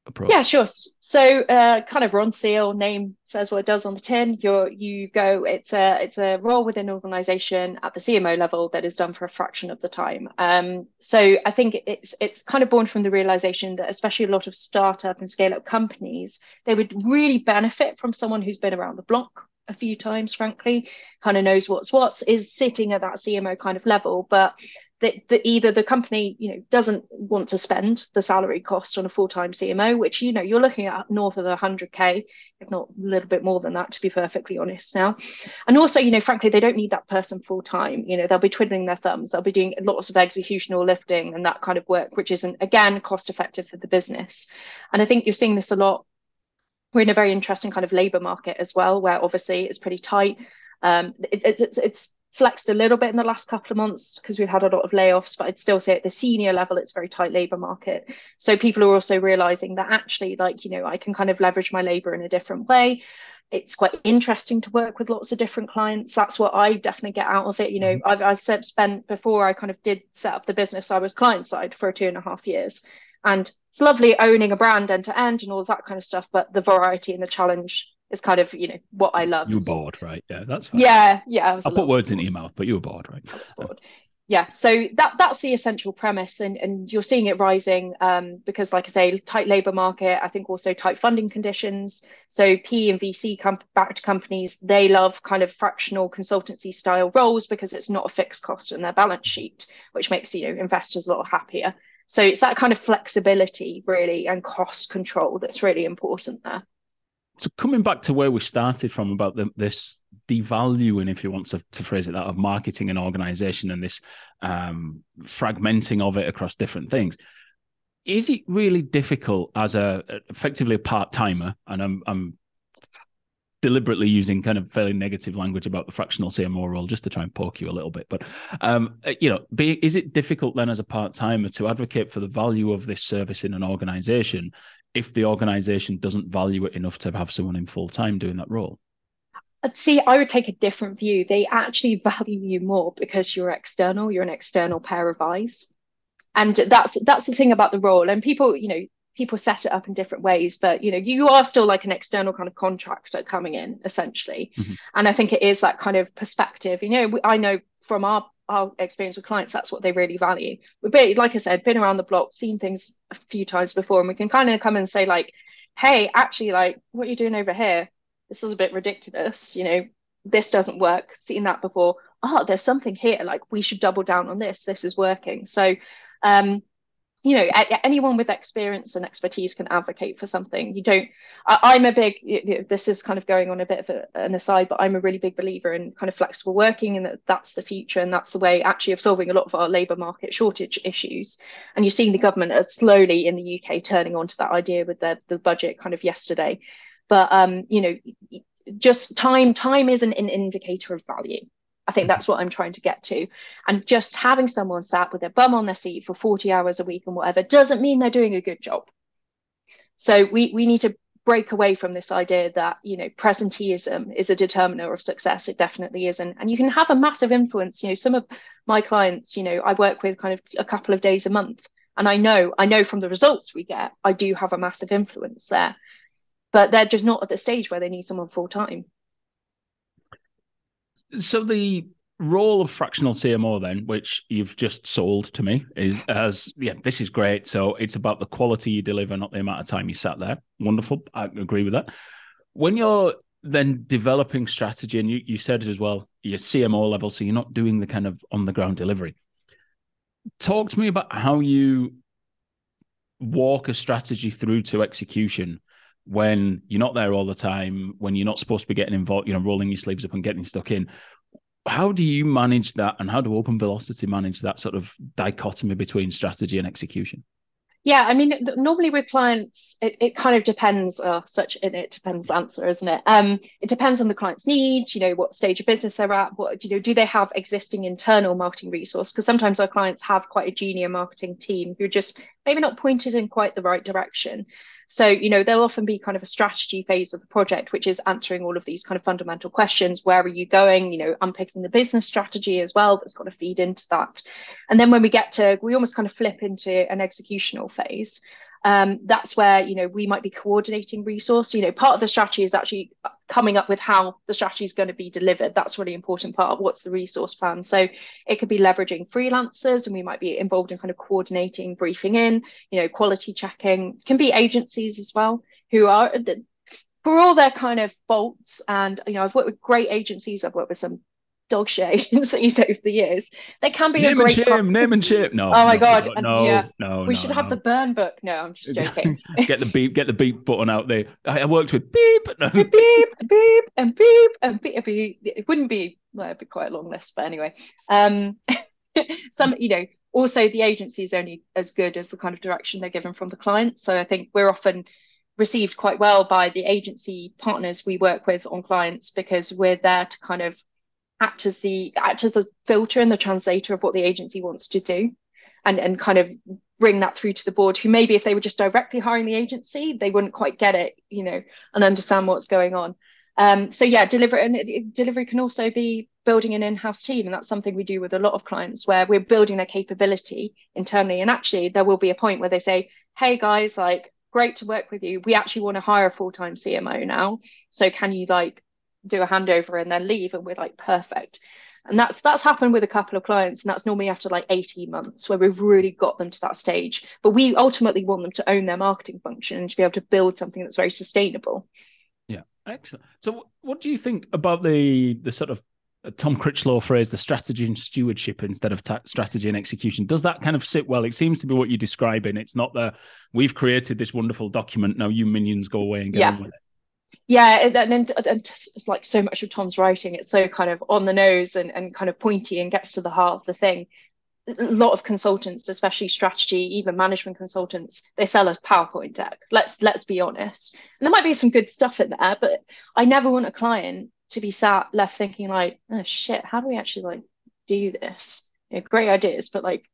approach. Yeah, sure. So, uh, kind of Ronseal name says what it does on the tin. You you go. It's a it's a role within an organization at the CMO level that is done for a fraction of the time. Um, so I think it's it's kind of born from the realization that especially a lot of startup and scale up companies they would really benefit from someone who's been around the block a few times, frankly, kind of knows what's what's, is sitting at that CMO kind of level. But that, either the company, you know, doesn't want to spend the salary cost on a full-time CMO, which, you know, you're looking at north of 100K, if not a little bit more than that, to be perfectly honest now. And also, you know, frankly, they don't need that person full-time. You know, they'll be twiddling their thumbs. They'll be doing lots of executional lifting and that kind of work, which isn't, again, cost-effective for the business. And I think you're seeing this a lot we're in a very interesting kind of labor market as well, where obviously it's pretty tight. Um, it, it, it's, it's flexed a little bit in the last couple of months because we've had a lot of layoffs, but I'd still say at the senior level, it's very tight labor market. So people are also realizing that actually, like, you know, I can kind of leverage my labor in a different way. It's quite interesting to work with lots of different clients. That's what I definitely get out of it. You know, mm-hmm. I've, I've spent before I kind of did set up the business, I was client side for two and a half years. And it's lovely owning a brand end to end and all that kind of stuff, but the variety and the challenge is kind of you know what I love. You were bored, right? Yeah, that's fine. Yeah, yeah. I will put words in your mouth, but you were bored, right? I was bored. Yeah, so that that's the essential premise, and and you're seeing it rising um, because, like I say, tight labour market. I think also tight funding conditions. So P and VC com- backed companies they love kind of fractional consultancy style roles because it's not a fixed cost in their balance sheet, which makes you know investors a lot happier. So it's that kind of flexibility, really, and cost control that's really important there. So coming back to where we started from about the, this devaluing, if you want to, to, phrase it that, of marketing and organization and this um, fragmenting of it across different things. Is it really difficult as a effectively a part timer? And I'm I'm deliberately using kind of fairly negative language about the fractional CMO role just to try and poke you a little bit. But um, uh, you know, be, is it difficult then as a part timer to advocate for the value of this service in an organization if the organization doesn't value it enough to have someone in full time doing that role? Uh, see, I would take a different view. They actually value you more because you're external. You're an external pair of eyes and that's that's the thing about the role and people you know people set it up in different ways but you know you are still like an external kind of contractor coming in essentially. Mm-hmm. and i think it is that kind of perspective. You know i know from our our experience with clients that's what they really value. We've been like i said been around the block seen things a few times before and we can kind of come and say like hey actually like what are you're doing over here this is a bit ridiculous you know this doesn't work seen that before. Oh there's something here like we should double down on this this is working. So um you know anyone with experience and expertise can advocate for something. You don't I, am a big you know, this is kind of going on a bit of a, an aside but i'm a really big believer in kind of flexible working and that that's the future and that's the way actually of solving a lot of our labor market shortage issues. And you're seeing the government are slowly in the uk turning on to that idea with the, the budget kind of yesterday. But um you know just time time is an, an indicator of value I think that's mm-hmm. what I'm trying to get to. And just having someone sat with their bum on their seat for 40 hours a week and whatever doesn't mean they're doing a good job. So we we need to break away from this idea that you know presenteeism is a determiner of success. It definitely isn't. And you can have a massive influence. You know, some of my clients, you know, I work with kind of a couple of days a month. And I know, I know from the results we get, I do have a massive influence there. But they're just not at the stage where they need someone full time so the role of fractional CMO then, which you've just sold to me, is as yeah, this is great. So it's about the quality you deliver, not the amount of time you sat there. Wonderful. I agree with that. When you're then developing strategy, and you, you said it as well, your CMO level, so you're not doing the kind of on the ground delivery. Talk to me about how you walk a strategy through to execution when you're not there all the time, when you're not supposed to be getting involved, you know, rolling your sleeves up and getting stuck in how do you manage that? And how do open velocity manage that sort of dichotomy between strategy and execution? Yeah i mean normally with clients it, it kind of depends uh, such an it depends answer isn't it? Um it depends on the client's needs you know what stage of business they're at what you know do they have existing internal marketing resource? Because sometimes our clients have quite a junior marketing team who are just maybe not pointed in quite the right direction so, you know, there'll often be kind of a strategy phase of the project, which is answering all of these kind of fundamental questions. Where are you going? You know, unpicking the business strategy as well, that's got to feed into that. And then when we get to, we almost kind of flip into an executional phase um, that's where you know we might be coordinating resource. You know part of the strategy is actually coming up with how the strategy is going to be delivered. That's really important part of what's the resource plan. So it could be leveraging freelancers and we might be involved in kind of coordinating briefing in you know quality checking. Can be agencies as well who are for all their kind of faults. And you know i've worked with great agencies. I've worked with some dog shit agencies over the years. They can be name a great and shame, name and shame. No. Oh my no, god. No, yeah. no, We no, should no. have the burn book. No, I'm just joking. get the beep, get the beep button out there. I, I worked with beep, beep, beep, and beep, and beep, beep. It wouldn't be. Well, it'd be quite a long list, but anyway. Um, some, you know, also the agency is only as good as the kind of direction they're given from the client. So I think we're often received quite well by the agency partners we work with on clients because we're there to kind of act as the act as the filter and the translator of what the agency wants to do and and kind of bring that through to the board who maybe if they were just directly hiring the agency they wouldn't quite get it you know and understand what's going on. Um, so yeah delivery and delivery can also be building an in-house team and that's something we do with a lot of clients where we're building their capability internally. And actually there will be a point where they say hey guys like great to work with you. We actually want to hire a full-time cmo now. So can you like do a handover and then leave and we're like perfect and that's that's happened with a couple of clients and that's normally after like 18 months where we've really got them to that stage but we ultimately want them to own their marketing function and to be able to build something that's very sustainable yeah excellent so what do you think about the the sort of uh, Tom Critchlow phrase, the strategy and stewardship instead of strategy and execution. Does that kind of sit well? It seems to be what you're describing. It's not the we've created this wonderful document. Now you minions go away and get yeah. on with it yeah and, and, and like so much of tom's writing it's so kind of on the nose and, and kind of pointy and gets to the heart of the thing. A lot of consultants especially strategy even management consultants they sell a powerpoint deck. Let's let's be honest. And there might be some good stuff in there but i never want a client to be sat left thinking like oh shit how do we actually like do this? You know, great ideas but like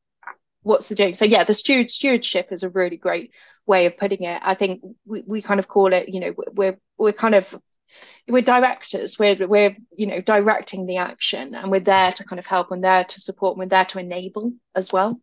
what's the doing? So yeah the steward stewardship is a really great way of putting it. I think we, we kind of call it, you know, we're we're kind of we're directors. We're we're you know directing the action, and we're there to kind of help, and there to support, and we're there to enable as well.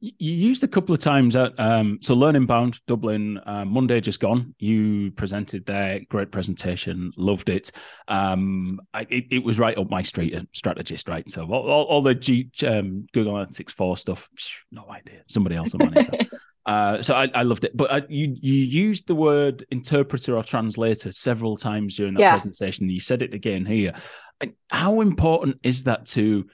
You used a couple of times at um, so Learn Inbound Dublin uh, Monday just gone. You presented there, great presentation, loved it. Um, I, it, it was right up my street, a strategist, right? So all, all, all the G, um, Google Analytics four stuff, no idea. Somebody else will manage that. Uh, so I, I, loved it. But uh, you you used the word interpreter or translator several times during that yeah. presentation. You said it again here. How important is that to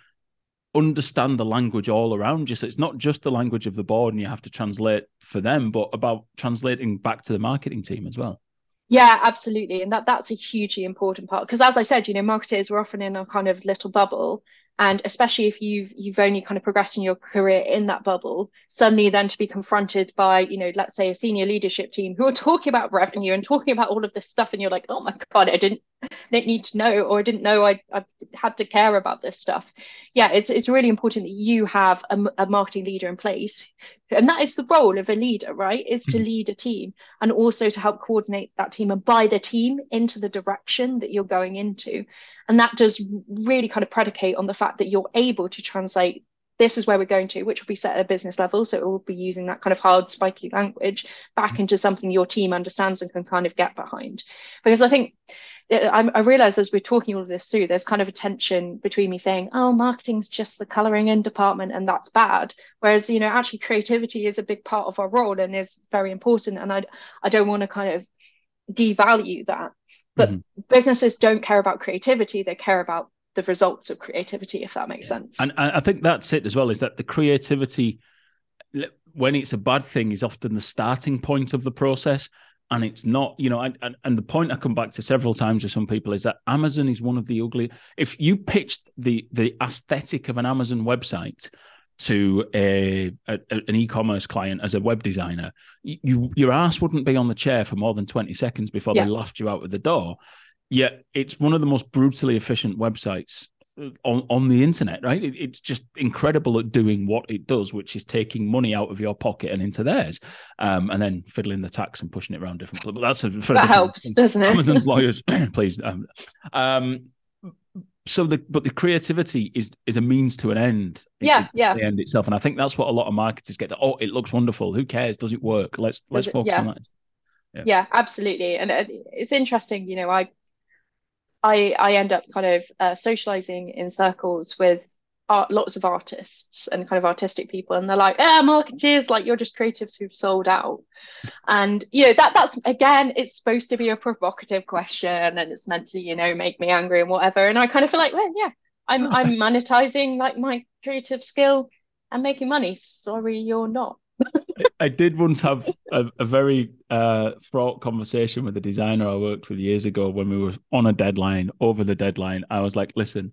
understand the language all around you? So it's not just the language of the board and you have to translate for them, but about translating back to the marketing team as well. Yeah, absolutely. And that that's a hugely important part. Because as I said, you know, marketers were often in a kind of little bubble and especially if you've you've only kind of progressed in your career in that bubble suddenly then to be confronted by you know let's say a senior leadership team who are talking about revenue and talking about all of this stuff and you're like oh my god i didn't didn't need to know or I didn't know I, I had to care about this stuff. Yeah, it's it's really important that you have a, a, marketing leader in place. And that is the role of a leader, right? Is to mm-hmm. lead a team and also to help coordinate that team and buy the team into the direction that you're going into. And that does really kind of predicate on the fact that you're able to translate this is where we're going to, which will be set at a business level. So it will be using that kind of hard, spiky language back into something your team understands and can kind of get behind. Because I think I, I realize as we're talking all of this through, there's kind of a tension between me saying, "Oh, marketing's just the coloring in department, and that's bad," whereas you know actually creativity is a big part of our role and is very important, and I I don't want to kind of devalue that. But mm-hmm. businesses don't care about creativity; they care about the results of creativity, if that makes yeah. sense. And I think that's it as well. Is that the creativity when it's a bad thing is often the starting point of the process and it's not you know and, and the point i come back to several times with some people is that amazon is one of the ugly if you pitched the the aesthetic of an amazon website to a, a, an e-commerce client as a web designer you your ass wouldn't be on the chair for more than 20 seconds before yeah. they laughed you out of the door yet it's one of the most brutally efficient websites on, on the internet, right? It, it's just incredible at doing what it does, which is taking money out of your pocket and into theirs, um, and then fiddling the tax and pushing it around different. But that's a, that helps, thing. doesn't it? Amazon's lawyers, please. Um, um, so the but the creativity is is a means to an end. Yeah, it's yeah. The end itself, and I think that's what a lot of marketers get. To, oh, it looks wonderful. Who cares? Does it work? Let's let's focus yeah. on that. Yeah. yeah, absolutely. And it's interesting. You know, I I I end up kind of uh, socializing in circles with art, lots of artists and kind of artistic people, and they're like, "Ah, marketeers, like you're just creatives who've sold out." And you know that that's again, it's supposed to be a provocative question, and it's meant to you know make me angry and whatever. And I kind of feel like, well, yeah, I'm I'm monetizing like my creative skill and making money. Sorry, you're not. I did once have a, a very uh, fraught conversation with a designer I worked with years ago when we were on a deadline, over the deadline. I was like, listen,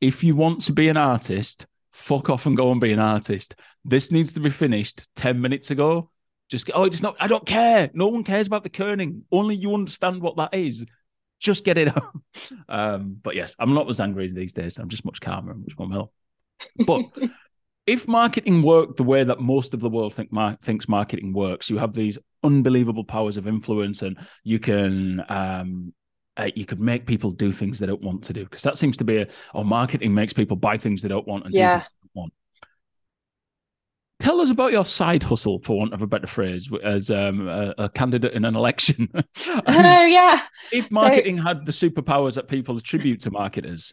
if you want to be an artist, fuck off and go and be an artist. This needs to be finished 10 minutes ago. Just, oh, it's not, I don't care. No one cares about the kerning. Only you understand what that is. Just get it out. Um, but yes, I'm not as angry as these days. I'm just much calmer and much more mellow. But if marketing worked the way that most of the world think mar- thinks marketing works, you have these unbelievable powers of influence, and you can um, uh, you could make people do things they don't want to do because that seems to be a or oh, marketing makes people buy things they don't want and yeah. do things they don't want. Tell us about your side hustle, for want of a better phrase, as um, a, a, candidate in an election. Oh um, yeah. If marketing so... had the superpowers that people attribute to marketers,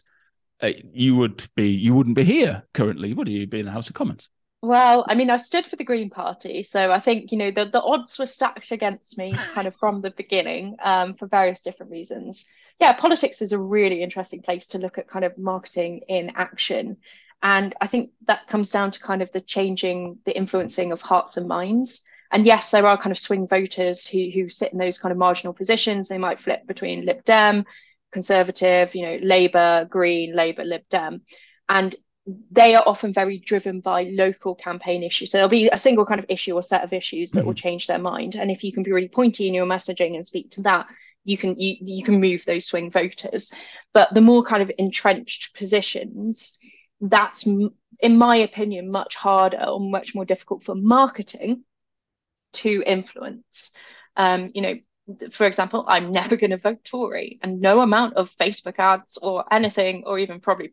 uh, you would be you wouldn't be here currently, would you? You'd be in the House of Commons. Well, I mean, I stood for the Green Party, so I think you know the, the odds were stacked against me kind of from the beginning um, for various different reasons. Yeah, politics is a really interesting place to look at kind of marketing in action, and I think that comes down to kind of the changing, the influencing of hearts and minds. And yes, there are kind of swing voters who who sit in those kind of marginal positions. They might flip between Lib Dem, Conservative, you know, Labour, Green, Labour, Lib Dem, and they are often very driven by local campaign issues. So there'll be a single kind of issue or set of issues that mm-hmm. will change their mind. And if you can be really pointy in your messaging and speak to that, you can you you can move those swing voters. But the more kind of entrenched positions, that's in my opinion much harder or much more difficult for marketing to influence. Um, you know, for example, I'm never going to vote Tory, and no amount of Facebook ads or anything, or even probably,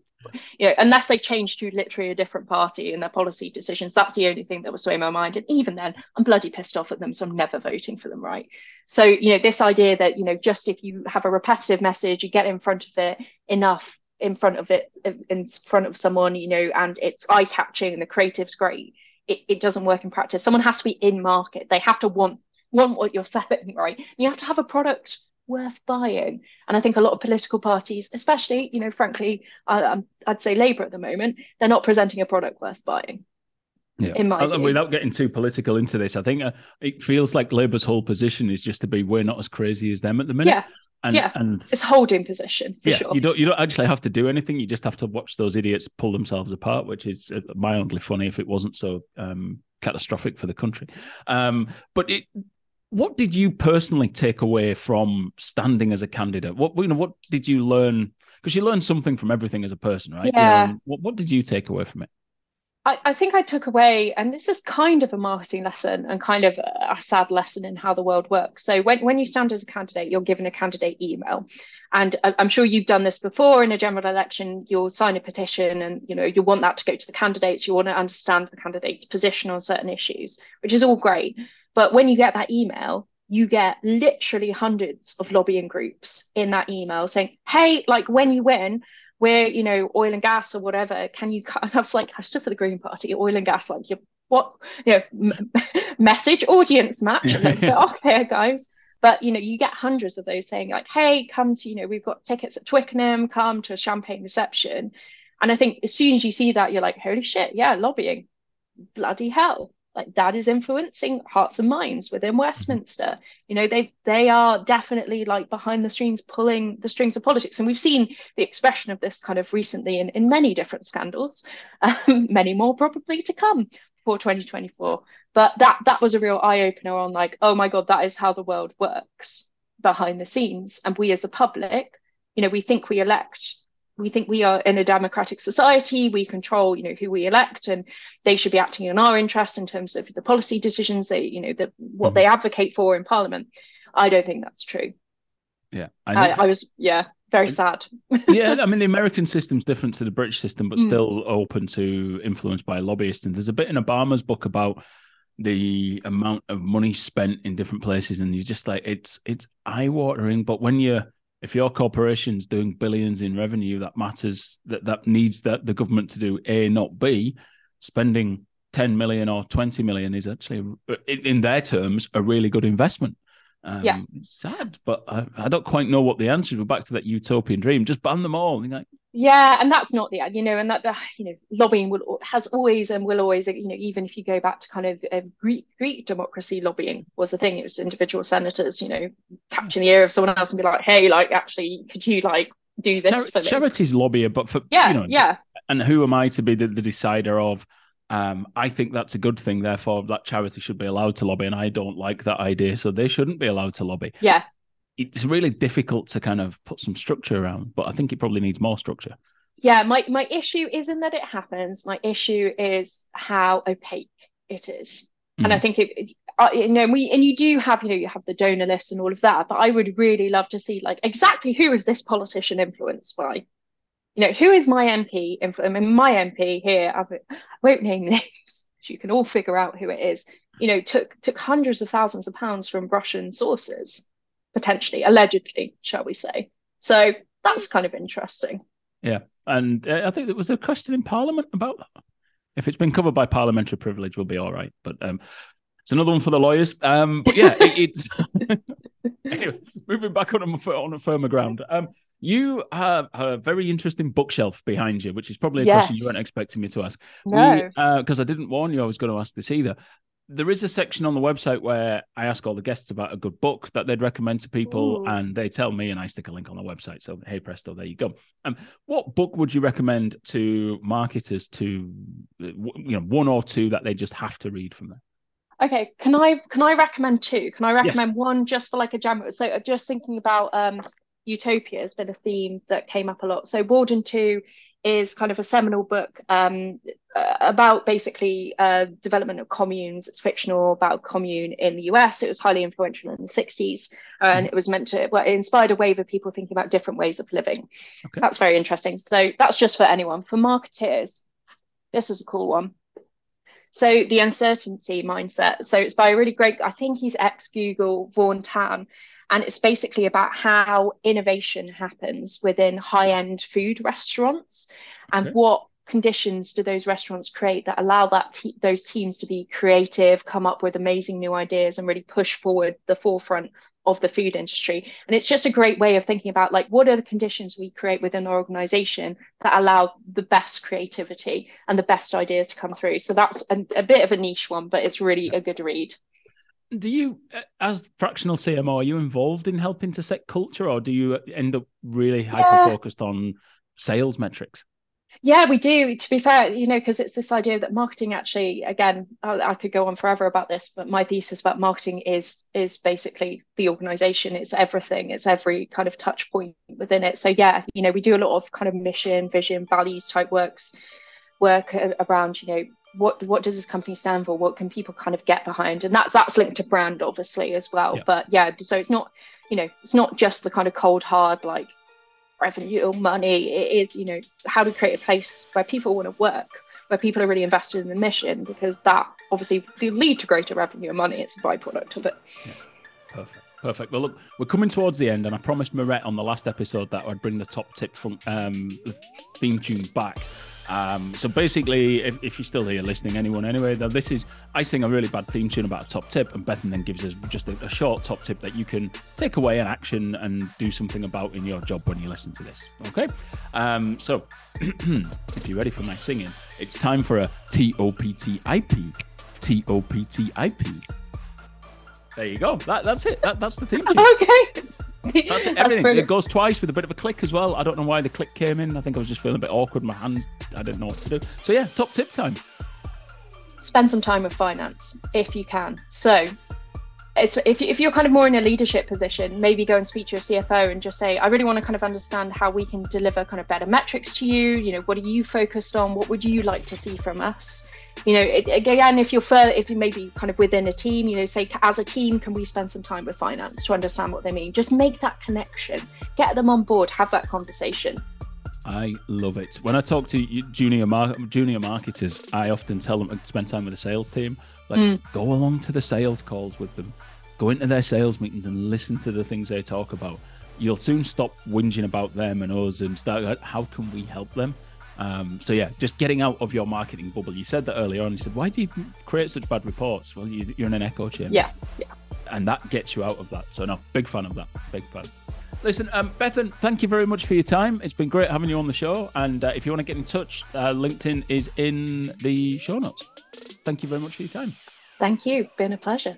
you know, unless they change to literally a different party in their policy decisions, that's the only thing that will sway my mind. And even then, I'm bloody pissed off at them, so I'm never voting for them, right? So, you know, this idea that, you know, just if you have a repetitive message, you get in front of it enough in front of it, in front of someone, you know, and it's eye catching and the creative's great. It, it doesn't work in practice. Someone has to be in market. They have to want want what you're selling, right? You have to have a product worth buying. And I think a lot of political parties, especially, you know, frankly, I, would say Labour at the moment, they're not presenting a product worth buying. Yeah. In my Without getting too political into this, I think uh, it feels like Labour's whole position is just to be we're not as crazy as them at the minute. Yeah. And, yeah, and it's holding position for yeah, sure. You don't you don't actually have to do anything. You just have to watch those idiots pull themselves apart, which is uh, mildly funny if it wasn't so um, catastrophic for the country. Um, but it, what did you personally take away from standing as a candidate? What you know, what did you learn? Because you learn something from everything as a person, right? Yeah. You know, what, what did you take away from it? I, I, think I took away, and this is kind of a marketing lesson and kind of a, sad lesson in how the world works. So when, when you stand as a candidate, you're given a candidate email. And I'm sure you've done this before in a general election, you'll sign a petition and you know you want that to go to the candidates, you want to understand the candidate's position on certain issues, which is all great. But when you get that email, you get literally hundreds of lobbying groups in that email saying, hey, like when you win, we're, you know, oil and gas or whatever, can you, and I was like, I stood for the Green Party, oil and gas, like, you what, you know, message audience match, get off here, guys. But, you know, you get hundreds of those saying like, hey, come to, you know, we've got tickets at Twickenham, come to a champagne reception. And I think as soon as you see that, you're like, holy shit, yeah, lobbying, bloody hell like that is influencing hearts and minds within Westminster. You know, they they are definitely like behind the strings, pulling the strings of politics, and we've seen the expression of this kind of recently in in many different scandals, um, many more probably to come for 2024. But that that was a real eye opener on like, oh my god, that is how the world works behind the scenes, and we as a public, you know, we think we elect we think we are in a democratic society we control you know who we elect and they should be acting in our interests in terms of the policy decisions they you know the, what mm-hmm. they advocate for in parliament. I don't think that's true. Yeah. I, I, I was yeah very sad. Yeah i mean the american system's different to the british system but mm. still open to influence by lobbyists. And there's a bit in obama's book about the amount of money spent in different places and you're just like it's it's eye-watering. But when you're if your corporation's doing billions in revenue, that matters. That that needs that the government to do A, not B. Spending ten million or twenty million is actually, in, their terms, a really good investment. Um, yeah, sad, but I, I, don't quite know what the answer is. We're back to that utopian dream. Just ban them all. Like, yeah, and that's not the you know, and that the you know lobbying will has always and will always you know even if you go back to kind of uh, Greek Greek democracy, lobbying was the thing. It was individual senators, you know, catching the ear of someone else and be like, hey, like actually, could you like do this Char- for me? Charities lobby, but for yeah, you know, yeah. And who am I to be the, the decider of? Um, I think that's a good thing. Therefore, that charity should be allowed to lobby, and I don't like that idea, so they shouldn't be allowed to lobby. Yeah, it's really difficult to kind of put some structure around, but I think it probably needs more structure. Yeah, my my issue isn't that it happens. My issue is how opaque it is, mm. and I mm. think it, uh, you know, we and you do have, you know, you have the donor list and all of that, but I would really love to see like exactly who is this politician influenced by? you know, who is my MP? I mean, my MP here, I won't name names, you can all figure out who it is. You know, took took hundreds of thousands of pounds from Russian sources, potentially, allegedly, shall we say? So that's kind of interesting. Yeah, and uh, I think there was a question in Parliament about that. If it's been covered by parliamentary privilege, we'll be all right. But um, it's another one for the lawyers. Um, but yeah, it, it's anyway, moving back on a, on a firmer ground. Um, you have a very interesting bookshelf behind you, which is probably a yes. question you weren't expecting me to ask. No. Because uh, I didn't warn you I was going to ask this either. There is a section on the website where I ask all the guests about a good book that they'd recommend to people, Ooh. and they tell me, and I stick a link on the website. So, hey, presto, there you go. Um, what book would you recommend to marketers to, you know, one or two that they just have to read from there? Okay, can I can I recommend two? Can I recommend yes. one just for like a general? So, just thinking about um, utopia has been a theme that came up a lot. So Warden 2 is kind of a seminal book um, uh, about basically uh, development of communes. It's fictional about commune in the US. It was highly influential in the 60s, and it was meant to well, it inspired a wave of people thinking about different ways of living. Okay. That's very interesting. So that's just for anyone. For marketeers, this is a cool one. So the uncertainty mindset. So it's by a really great, I think he's ex Google, Vaughn Tan, and it's basically about how innovation happens within high end food restaurants. And okay. what conditions do those restaurants create that allow that te- those teams to be creative come up with amazing new ideas and really push forward the forefront of the food industry? And it's just a great way of thinking about like what are the conditions we create within our organization that allow the best creativity and the best ideas to come through? So that's a, a bit of a niche one but it's really a good read do you uh, as fractional cmo are you involved in helping to set culture or do you end up really hyper focused on sales metrics? Yeah we do to be fair you know because it's this idea that marketing actually again I, I, could go on forever about this but my thesis about marketing is is basically the organization. It's everything. It's every kind of touch point within it. So yeah you know we do a lot of kind of mission vision values type works work around you know what what does this company stand for what can people kind of get behind and that's that's linked to brand obviously as well yeah. but yeah so it's not you know it's not just the kind of cold hard like revenue or money it is you know how to create a place where people want to work where people are really invested in the mission because that obviously will lead to greater revenue and money it's a byproduct of it yeah. Perfect. Perfect. Well, look, we're coming towards the end, and I promised Moret on the last episode that I'd bring the top tip from um, the theme tune back. Um, so basically, if, if, you're still here listening, anyone anyway, though, this is I sing a really bad theme tune about a top tip, and Bethan then gives us just a, a, short top tip that you can take away an action and do something about in your job when you listen to this. Okay, um, so if you're ready for my singing, it's time for a T O P T I P T O P T I P. There you go. That, that's it. That, that's the theme tune. okay. That's it. Everything. That's it goes twice with a bit of a click as well. I don't know why the click came in. I think I was just feeling a bit awkward. My hands, I didn't know what to do. So yeah, top tip time. Spend some time with finance if you can. So if, if you're kind of more in a leadership position, maybe go and speak to your CFO and just say, I really want to kind of understand how we can deliver kind of better metrics to you. You know, what are you focused on? What would you like to see from us? You know, it, again, if you're further, if you maybe kind of within a team, you know, say as a team, can we spend some time with finance to understand what they mean? Just make that connection, get them on board, have that conversation. I love it. When I talk to junior mar- junior marketers, I often tell them to spend time with the sales team. Like, mm. go along to the sales calls with them, go into their sales meetings and listen to the things they talk about. You'll soon stop whinging about them and us and start. How can we help them? Um, so yeah, just getting out of your marketing bubble. You said that earlier on. You said, "Why do you create such bad reports?" Well, you, are in an echo chamber. Yeah, yeah. And that gets you out of that. So no, big fan of that. Big fan. Listen, um, Bethan, thank you very much for your time. It's been great having you on the show. And uh, if you want to get in touch, uh, LinkedIn is in the show notes. Thank you very much for your time. Thank you. Been a pleasure.